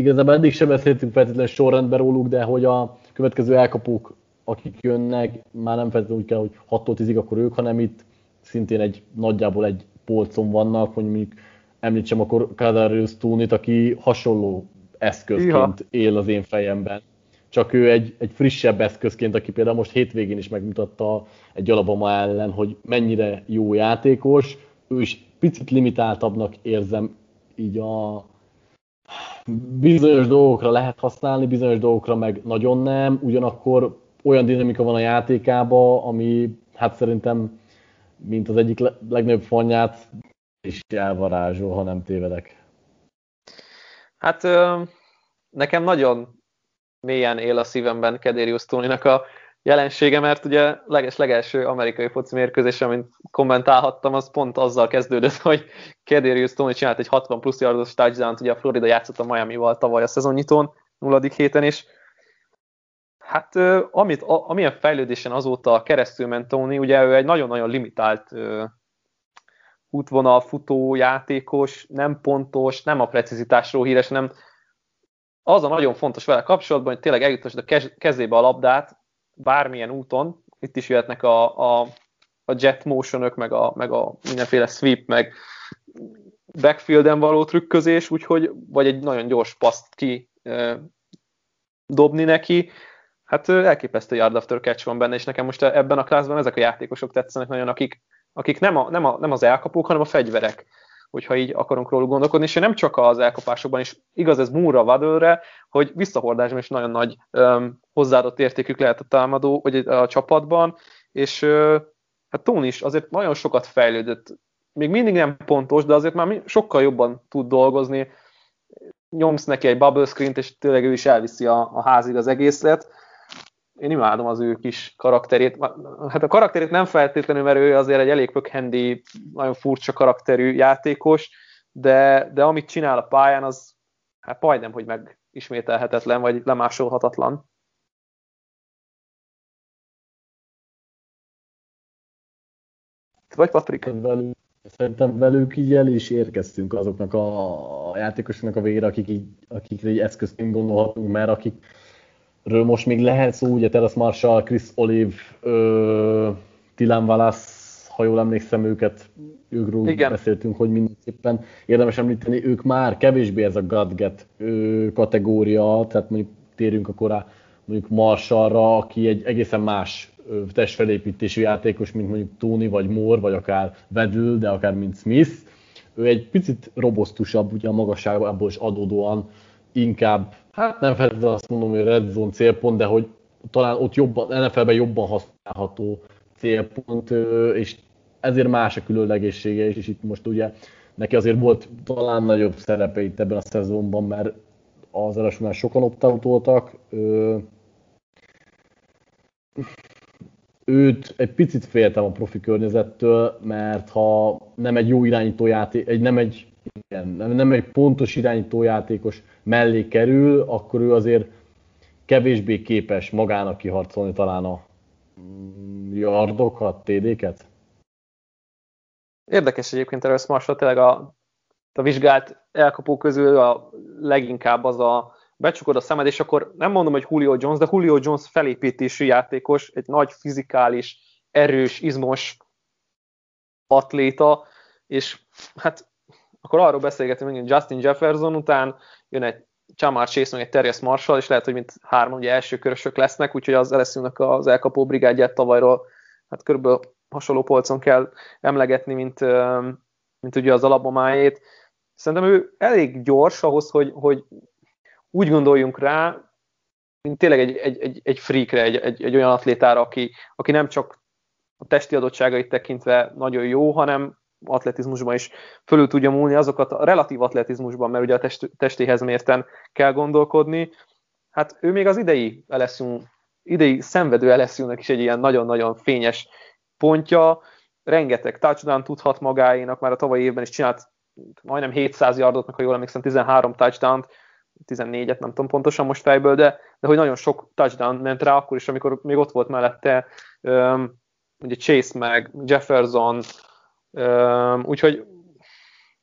Igazából eddig sem beszéltünk feltétlenül sorrendben róluk, de hogy a következő elkapók, akik jönnek, már nem feltétlenül úgy kell, hogy 6 10 akkor ők, hanem itt szintén egy nagyjából egy polcon vannak, hogy mondjuk említsem akkor Kadarius Túnit, aki hasonló eszközként Iha. él az én fejemben. Csak ő egy, egy frissebb eszközként, aki például most hétvégén is megmutatta egy Alabama ellen, hogy mennyire jó játékos, ő is picit limitáltabbnak érzem így a bizonyos dolgokra lehet használni, bizonyos dolgokra meg nagyon nem, ugyanakkor olyan dinamika van a játékába, ami hát szerintem mint az egyik legnagyobb fanyát is elvarázsol, ha nem tévedek. Hát nekem nagyon mélyen él a szívemben Kedérius Tóninak a jelensége, mert ugye leges legelső amerikai foci mérkőzés, amit kommentálhattam, az pont azzal kezdődött, (laughs) hogy Kedérius Tony csinált egy 60 plusz yardos touchdown ugye a Florida játszott a Miami-val tavaly a szezonnyitón, nulladik héten is. Hát amit, amilyen fejlődésen azóta keresztül ment Tony, ugye ő egy nagyon-nagyon limitált útvonal futó játékos, nem pontos, nem a precizitásról híres, hanem az a nagyon fontos vele kapcsolatban, hogy tényleg eljutasd a kezébe a labdát, bármilyen úton, itt is jöhetnek a, a, a jet motionok, meg a, meg a mindenféle sweep, meg backfielden való trükközés, úgyhogy, vagy egy nagyon gyors paszt ki e, dobni neki, hát elképesztő yard after catch van benne, és nekem most ebben a klászban ezek a játékosok tetszenek nagyon, akik, akik nem, a, nem, a, nem az elkapók, hanem a fegyverek hogyha így akarunk róluk gondolkodni, és nem csak az elkapásokban is, igaz ez Múra Vadölre, hogy visszahordásban is nagyon nagy um, hozzáadott értékük lehet a támadó, vagy a csapatban, és uh, hát Tón is azért nagyon sokat fejlődött, még mindig nem pontos, de azért már sokkal jobban tud dolgozni, nyomsz neki egy bubble screen és tényleg ő is elviszi a, a házig az egészet, én imádom az ő kis karakterét. Hát a karakterét nem feltétlenül, mert ő azért egy elég pökhendi, nagyon furcsa karakterű játékos, de, de amit csinál a pályán, az hát majdnem, hogy megismételhetetlen, vagy lemásolhatatlan. Vagy Patrik? Szerintem velük így el is érkeztünk azoknak a játékosoknak a végére, akik így, akik így eszközként gondolhatunk, mert akik ről most még lehet szó, ugye Terence Marshall, Chris Olive, ö, Wallace, ha jól emlékszem őket, őkről Igen. beszéltünk, hogy mindenképpen érdemes említeni, ők már kevésbé ez a gadget kategória, tehát mondjuk térjünk akkor rá mondjuk Marshallra, aki egy egészen más testfelépítésű játékos, mint mondjuk Tony, vagy Moore, vagy akár Vedül, de akár mint Smith. Ő egy picit robosztusabb, ugye a magasságából is adódóan, inkább hát nem feltétlenül azt mondom, hogy red zone célpont, de hogy talán ott jobban, NFL-ben jobban használható célpont, és ezért más a különlegessége és itt most ugye neki azért volt talán nagyobb szerepe itt ebben a szezonban, mert az első sokan opt őt egy picit féltem a profi környezettől, mert ha nem egy jó irányító játék, egy, nem egy igen, nem egy pontos irányítójátékos mellé kerül, akkor ő azért kevésbé képes magának kiharcolni talán a yardokat, TD-ket. Érdekes egyébként erről Marshall, tényleg a, a vizsgált elkapó közül a leginkább az a becsukod a szemed, és akkor nem mondom, hogy Julio Jones, de Julio Jones felépítésű játékos, egy nagy fizikális, erős, izmos atléta, és hát akkor arról beszélgetünk, hogy Justin Jefferson után jön egy Chamar Chase, meg egy Terjes Marshall, és lehet, hogy mint három ugye első körösök lesznek, úgyhogy az lsu az elkapó brigádját tavalyról hát körülbelül hasonló polcon kell emlegetni, mint, mint ugye az alabomájét. Szerintem ő elég gyors ahhoz, hogy, hogy úgy gondoljunk rá, mint tényleg egy, egy, egy, egy freakre, egy, egy, egy olyan atlétára, aki, aki nem csak a testi adottságait tekintve nagyon jó, hanem atletizmusban is fölül tudja múlni azokat a relatív atletizmusban, mert ugye a test, testéhez mérten kell gondolkodni. Hát ő még az idei LSU, idei szenvedő LSU-nak is egy ilyen nagyon-nagyon fényes pontja, rengeteg touchdown tudhat magáénak, már a tavalyi évben is csinált majdnem 700 yardot, meg ha jól emlékszem 13 touchdown 14-et nem tudom pontosan most fejből, de, de hogy nagyon sok touchdown ment rá akkor is, amikor még ott volt mellette um, ugye Chase meg Jefferson, úgyhogy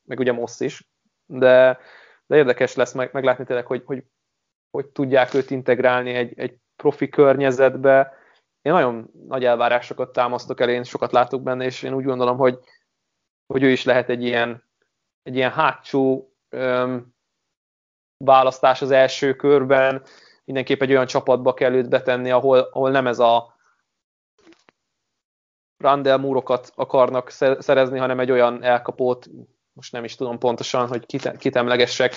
meg ugye Moss is, de, de érdekes lesz meg, meglátni tényleg, hogy, hogy, hogy tudják őt integrálni egy, egy profi környezetbe. Én nagyon nagy elvárásokat támasztok el, én sokat látok benne, és én úgy gondolom, hogy, hogy ő is lehet egy ilyen, egy ilyen hátsó um, választás az első körben, mindenképp egy olyan csapatba kell őt betenni, ahol, ahol nem ez a Randall múrokat akarnak szerezni, hanem egy olyan elkapót, most nem is tudom pontosan, hogy kit, kit emlegessek,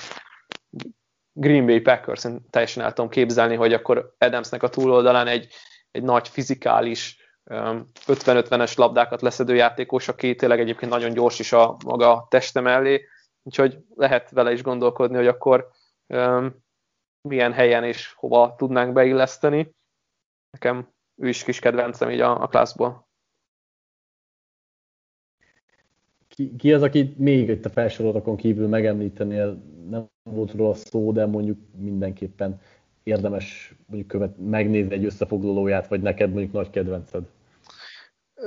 Green Bay Packers, én teljesen el tudom képzelni, hogy akkor Adamsnek a túloldalán egy, egy nagy fizikális 50-50-es labdákat leszedő játékos, aki tényleg egyébként nagyon gyors is a maga teste mellé, úgyhogy lehet vele is gondolkodni, hogy akkor milyen helyen és hova tudnánk beilleszteni. Nekem ő is kis kedvencem így a, a klászból. Ki, ki az, aki még itt a felsoroltakon kívül megemlítenél, nem volt róla szó, de mondjuk mindenképpen érdemes mondjuk követ, megnézni egy összefoglalóját, vagy neked mondjuk nagy kedvenced?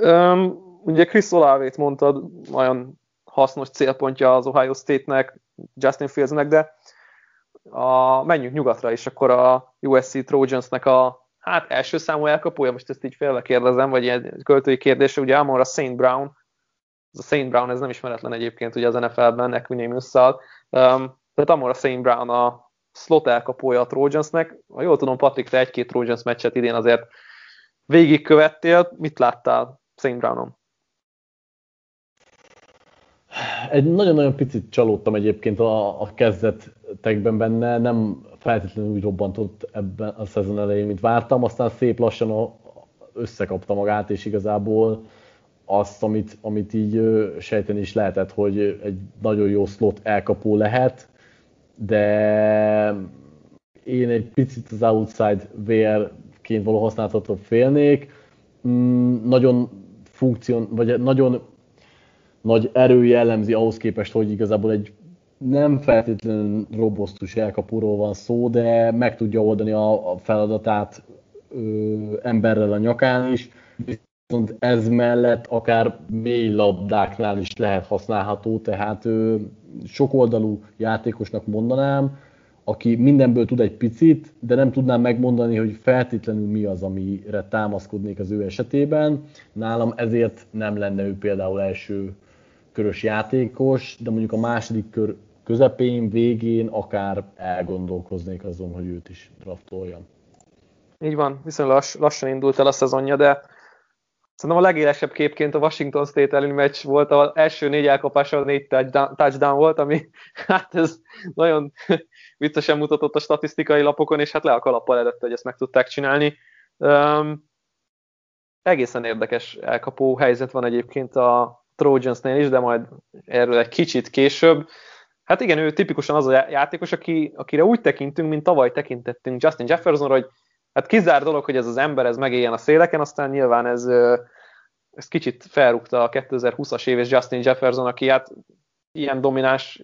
Um, ugye Chris Olávét mondtad, nagyon hasznos célpontja az Ohio State-nek, Justin Fieldsnek, de a, menjünk nyugatra, és akkor a USC Trojansnek a hát első számú elkapója, most ezt így félve kérdezem, vagy ilyen költői kérdése, ugye Amon a Saint Brown, a Saint Brown, ez nem ismeretlen egyébként ugye az NFL-ben, Equinemius-szal, um, tehát Amon a Saint Brown a slot elkapója a Trojansnek. Ha jól tudom, Patrik, te egy-két Trojans meccset idén azért végigkövettél, mit láttál Saint Brownon? Egy nagyon-nagyon picit csalódtam egyébként a, a kezdetekben benne, nem feltétlenül úgy robbantott ebben a szezon elején, mint vártam, aztán szép lassan a, összekapta magát, és igazából azt, amit, amit így sejteni is lehetett, hogy egy nagyon jó slot elkapó lehet, de én egy picit az outside VR-ként való használatot félnék. Mm, nagyon funkción, vagy nagyon nagy erő jellemzi ahhoz képest, hogy igazából egy nem feltétlenül robosztus elkapóról van szó, de meg tudja oldani a, a feladatát ö, emberrel a nyakán is, viszont ez mellett akár mély labdáknál is lehet használható, tehát ö, sokoldalú játékosnak mondanám, aki mindenből tud egy picit, de nem tudnám megmondani, hogy feltétlenül mi az, amire támaszkodnék az ő esetében. Nálam ezért nem lenne ő például első körös játékos, de mondjuk a második kör közepén, végén akár elgondolkoznék azon, hogy őt is draftoljam. Így van, viszonylag lass, lassan indult el a szezonja, de szerintem a legélesebb képként a Washington State elleni meccs volt, az első négy elkapása négy touchdown volt, ami (laughs) hát ez nagyon (laughs) viccesen mutatott a statisztikai lapokon, és hát le a kalappal előtte, hogy ezt meg tudták csinálni. Um, egészen érdekes elkapó helyzet van egyébként a, Trojansnél is, de majd erről egy kicsit később. Hát igen, ő tipikusan az a játékos, aki, akire úgy tekintünk, mint tavaly tekintettünk Justin Jeffersonra, hogy hát kizár dolog, hogy ez az ember ez megéljen a széleken, aztán nyilván ez, ez kicsit felrúgta a 2020-as év és Justin Jefferson, aki hát ilyen domináns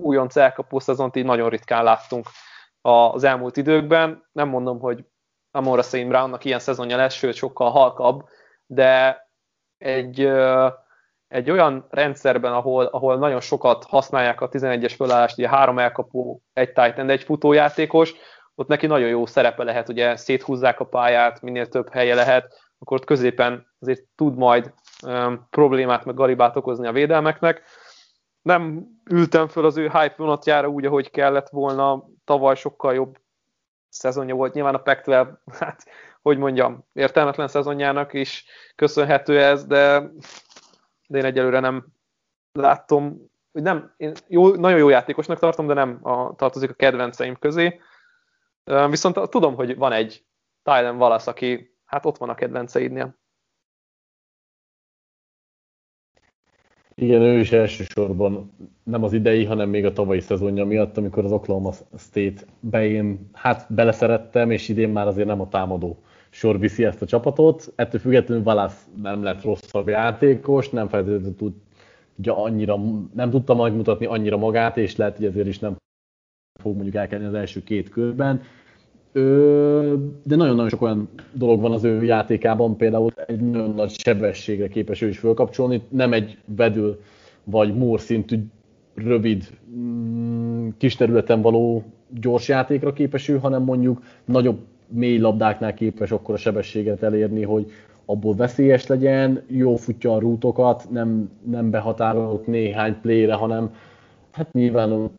újonc elkapó szezont így nagyon ritkán láttunk az elmúlt időkben. Nem mondom, hogy Amora St. Brownnak ilyen szezonja lesz, sőt sokkal halkabb, de egy egy olyan rendszerben, ahol, ahol nagyon sokat használják a 11-es fölállást, ugye három elkapó, egy Titan, egy futójátékos, ott neki nagyon jó szerepe lehet, ugye széthúzzák a pályát, minél több helye lehet, akkor ott középen azért tud majd um, problémát, meg galibát okozni a védelmeknek. Nem ültem föl az ő hype vonatjára úgy, ahogy kellett volna, tavaly sokkal jobb szezonja volt, nyilván a pac (laughs) hát hogy mondjam, értelmetlen szezonjának is köszönhető ez, de de én egyelőre nem látom, hogy nem, én jó, nagyon jó játékosnak tartom, de nem a, tartozik a kedvenceim közé. Viszont tudom, hogy van egy Tylen Wallace, aki hát ott van a kedvenceidnél. Igen, ő is elsősorban nem az idei, hanem még a tavalyi szezonja miatt, amikor az Oklahoma State-be én hát beleszerettem, és idén már azért nem a támadó sor viszi ezt a csapatot. Ettől függetlenül Valász nem lett rosszabb játékos, nem feltétlenül tudja annyira, nem tudta megmutatni annyira magát, és lehet, hogy ezért is nem fog mondjuk elkezdeni az első két körben. Ö, de nagyon-nagyon sok olyan dolog van az ő játékában, például egy nagyon nagy sebességre képes ő is fölkapcsolni, nem egy vedül vagy mór szintű rövid, mm, kis területen való gyors játékra képes ő, hanem mondjuk nagyobb mély labdáknál képes akkor a sebességet elérni, hogy abból veszélyes legyen, jó futja a rútokat, nem, nem behatárolt néhány playre, hanem hát nyilván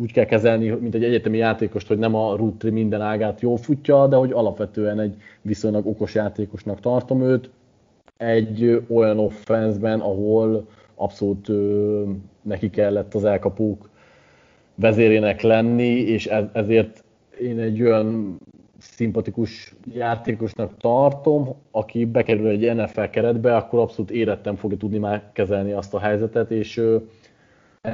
úgy kell kezelni, mint egy egyetemi játékost, hogy nem a root minden ágát jól futja, de hogy alapvetően egy viszonylag okos játékosnak tartom őt. Egy olyan offenszben, ahol abszolút ö, neki kellett az elkapók vezérének lenni, és ez, ezért én egy olyan szimpatikus játékosnak tartom, aki bekerül egy NFL keretbe, akkor abszolút érettem fogja tudni már kezelni azt a helyzetet, és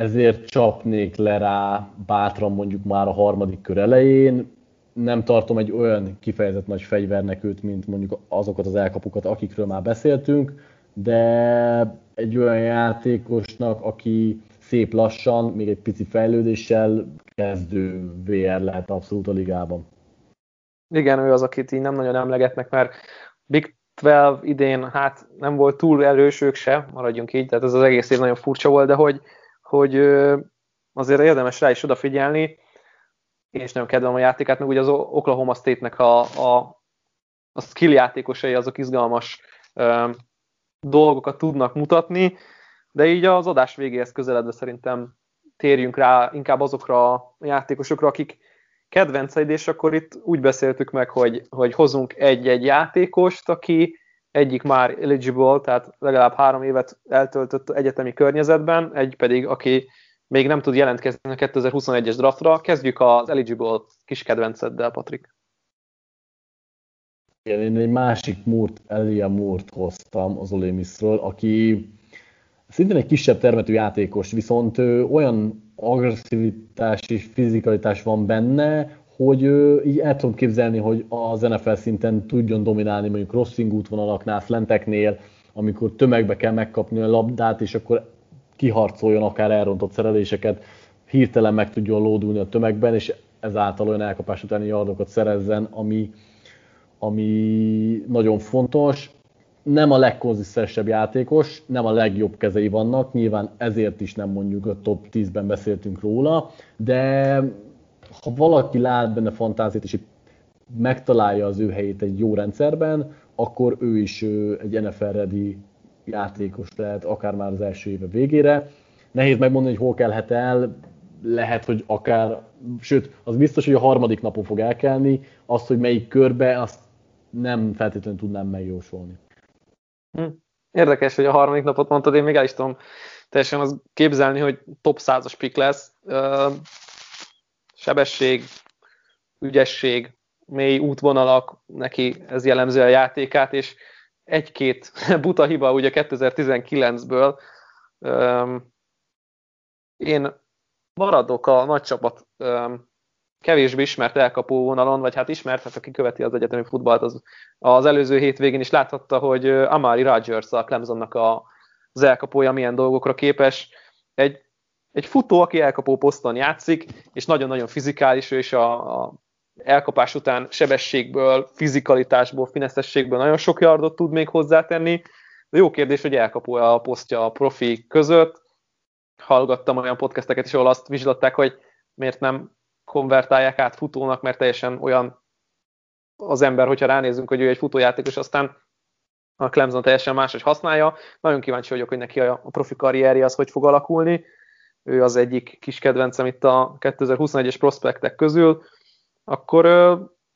ezért csapnék le rá bátran mondjuk már a harmadik kör elején. Nem tartom egy olyan kifejezett nagy fegyvernek őt, mint mondjuk azokat az elkapukat, akikről már beszéltünk, de egy olyan játékosnak, aki szép lassan, még egy pici fejlődéssel kezdő VR lehet abszolút a ligában. Igen, ő az, akit így nem nagyon emlegetnek, mert Big 12 idén hát nem volt túl erős ők se, maradjunk így, tehát ez az egész év nagyon furcsa volt, de hogy hogy azért érdemes rá is odafigyelni, és nagyon kedvem a játékát, meg ugye az Oklahoma State-nek a, a, a skill játékosai azok izgalmas ö, dolgokat tudnak mutatni, de így az adás végéhez közeledve szerintem térjünk rá inkább azokra a játékosokra, akik kedvenceid, és akkor itt úgy beszéltük meg, hogy, hogy hozunk egy-egy játékost, aki egyik már eligible, tehát legalább három évet eltöltött egyetemi környezetben, egy pedig, aki még nem tud jelentkezni a 2021-es draftra. Kezdjük az eligible kis kedvenceddel, Patrik. Igen, én egy másik Múrt, Elia Múrt hoztam az Olémiszről, aki szintén egy kisebb termetű játékos, viszont olyan agresszivitás és fizikalitás van benne, hogy így el tudom képzelni, hogy az NFL szinten tudjon dominálni mondjuk crossing útvonalaknál, slenteknél, amikor tömegbe kell megkapni a labdát, és akkor kiharcoljon akár elrontott szereléseket, hirtelen meg tudjon lódulni a tömegben, és ezáltal olyan elkapás utáni yardokat szerezzen, ami, ami nagyon fontos. Nem a legkonzisztensebb játékos, nem a legjobb kezei vannak, nyilván ezért is nem mondjuk a top 10-ben beszéltünk róla, de ha valaki lát benne fantáziát, és megtalálja az ő helyét egy jó rendszerben, akkor ő is egy NFL ready játékos lehet, akár már az első éve végére. Nehéz megmondani, hogy hol kelhet el, lehet, hogy akár, sőt, az biztos, hogy a harmadik napon fog elkelni, azt, hogy melyik körbe, azt nem feltétlenül tudnám megjósolni. Hm. Érdekes, hogy a harmadik napot mondtad, én még el is tudom teljesen az képzelni, hogy top 100-as pick lesz sebesség, ügyesség, mély útvonalak, neki ez jellemző a játékát, és egy-két (laughs) buta hiba ugye 2019-ből. Én maradok a nagy csapat kevésbé ismert elkapó vonalon, vagy hát ismert, hát aki követi az egyetemi futballt, az, az előző hétvégén is láthatta, hogy Amari Rogers a Clemsonnak a, az elkapója milyen dolgokra képes. Egy egy futó, aki elkapó poszton játszik, és nagyon-nagyon fizikális, és a, a elkapás után sebességből, fizikalitásból, fineszességből nagyon sok yardot tud még hozzátenni. De jó kérdés, hogy elkapó a posztja a profi között. Hallgattam olyan podcasteket is, ahol azt vizslatták, hogy miért nem konvertálják át futónak, mert teljesen olyan az ember, hogyha ránézünk, hogy ő egy futójátékos, aztán a Clemson teljesen máshogy használja. Nagyon kíváncsi vagyok, hogy neki a profi karrierje az hogy fog alakulni ő az egyik kis kedvencem itt a 2021-es prospektek közül, akkor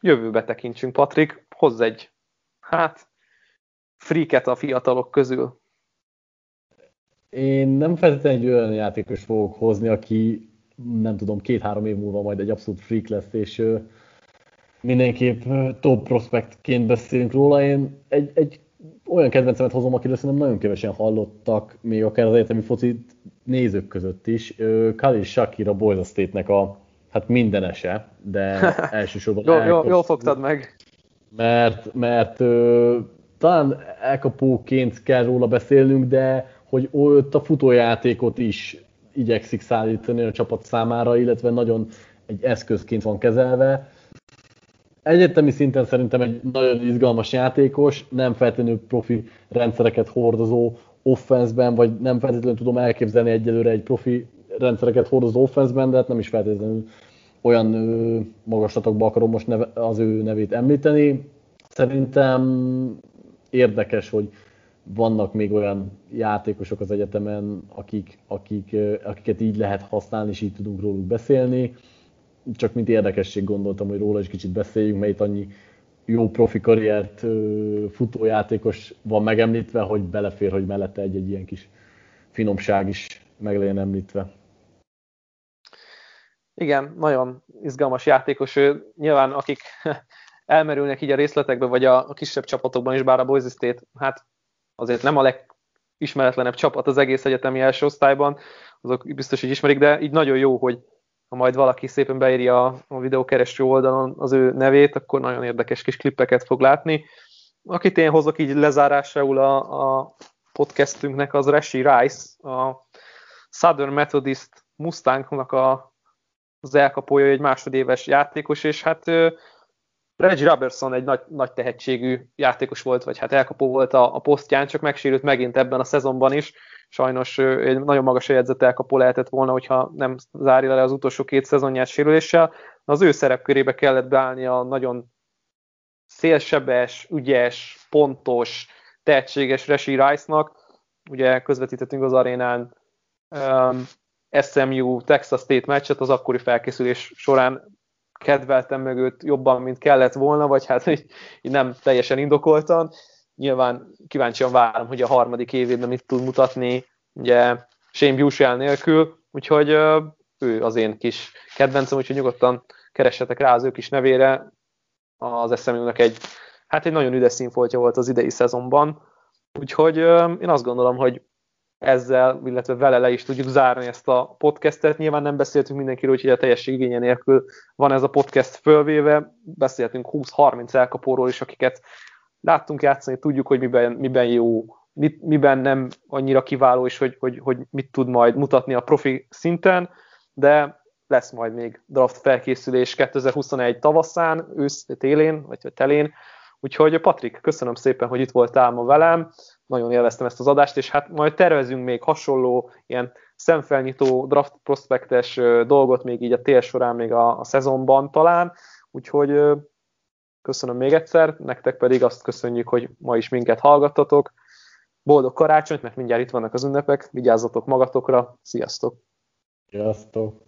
jövőbe tekintsünk, Patrik, hozz egy, hát, friket a fiatalok közül. Én nem feltétlenül egy olyan játékos fogok hozni, aki nem tudom, két-három év múlva majd egy abszolút freak lesz, és mindenképp top prospektként beszélünk róla. Én egy, egy olyan kedvencemet hozom, akiről szerintem nagyon kevesen hallottak, még akár az egyetemi focit nézők között is. Khalil Shakir a Boise State-nek a hát mindenese, de (laughs) elsősorban jó, jó, jól fogtad meg. Mert, mert ö, talán elkapóként kell róla beszélnünk, de hogy ott a futójátékot is igyekszik szállítani a csapat számára, illetve nagyon egy eszközként van kezelve. Egyetemi szinten szerintem egy nagyon izgalmas játékos, nem feltétlenül profi rendszereket hordozó offenszben, vagy nem feltétlenül tudom elképzelni egyelőre egy profi rendszereket hordozó offenszben, de hát nem is feltétlenül olyan ö, magaslatokba akarom most neve, az ő nevét említeni. Szerintem érdekes, hogy vannak még olyan játékosok az egyetemen, akik, akik, akiket így lehet használni, és így tudunk róluk beszélni. Csak mint érdekesség gondoltam, hogy róla is kicsit beszéljünk, mert itt annyi jó profi karriert futójátékos van megemlítve, hogy belefér, hogy mellette egy-egy ilyen kis finomság is meg legyen említve. Igen, nagyon izgalmas játékos ő. Nyilván akik (laughs) elmerülnek így a részletekbe, vagy a, kisebb csapatokban is, bár a Boise State, hát azért nem a legismeretlenebb csapat az egész egyetemi első osztályban, azok biztos, hogy ismerik, de így nagyon jó, hogy ha majd valaki szépen beírja a videókereső oldalon az ő nevét, akkor nagyon érdekes kis klippeket fog látni. Akit én hozok így lezárásául a, a podcastünknek, az Rashi Rice, a Southern Methodist Mustangnak a, az elkapója, egy másodéves játékos, és hát Reggie Robertson egy nagy, nagy tehetségű játékos volt, vagy hát elkapó volt a, a posztján, csak megsérült megint ebben a szezonban is. Sajnos egy nagyon magas jegyzett elkapó lehetett volna, hogyha nem zárja le az utolsó két szezonját sérüléssel. Az ő szerepkörébe kellett beállni a nagyon szélsebes, ügyes, pontos, tehetséges Resi Rice-nak. Ugye közvetítettünk az arénán um, SMU Texas State meccset az akkori felkészülés során kedveltem meg őt jobban, mint kellett volna, vagy hát így, így nem teljesen indokoltan. Nyilván kíváncsian várom, hogy a harmadik évében mit tud mutatni, ugye Shane Bushel nélkül, úgyhogy ő az én kis kedvencem, úgyhogy nyugodtan keressetek rá az ő kis nevére. Az SMU-nak egy, hát egy nagyon üdes színfoltja volt az idei szezonban, úgyhogy én azt gondolom, hogy ezzel, illetve vele le is tudjuk zárni ezt a podcastet. Nyilván nem beszéltünk mindenkiről, úgyhogy a teljesség igénye nélkül van ez a podcast fölvéve. Beszéltünk 20-30 elkapóról is, akiket láttunk játszani, tudjuk, hogy miben, miben jó, mit, miben nem annyira kiváló, és hogy, hogy, hogy mit tud majd mutatni a profi szinten, de lesz majd még draft felkészülés 2021 tavaszán, ősz, télén, vagy telén. Úgyhogy Patrik, köszönöm szépen, hogy itt voltál ma velem nagyon élveztem ezt az adást, és hát majd tervezünk még hasonló ilyen szemfelnyitó draft prospektes dolgot még így a tél során, még a, a szezonban talán, úgyhogy köszönöm még egyszer, nektek pedig azt köszönjük, hogy ma is minket hallgattatok. Boldog karácsonyt, mert mindjárt itt vannak az ünnepek, vigyázzatok magatokra, sziasztok! Sziasztok!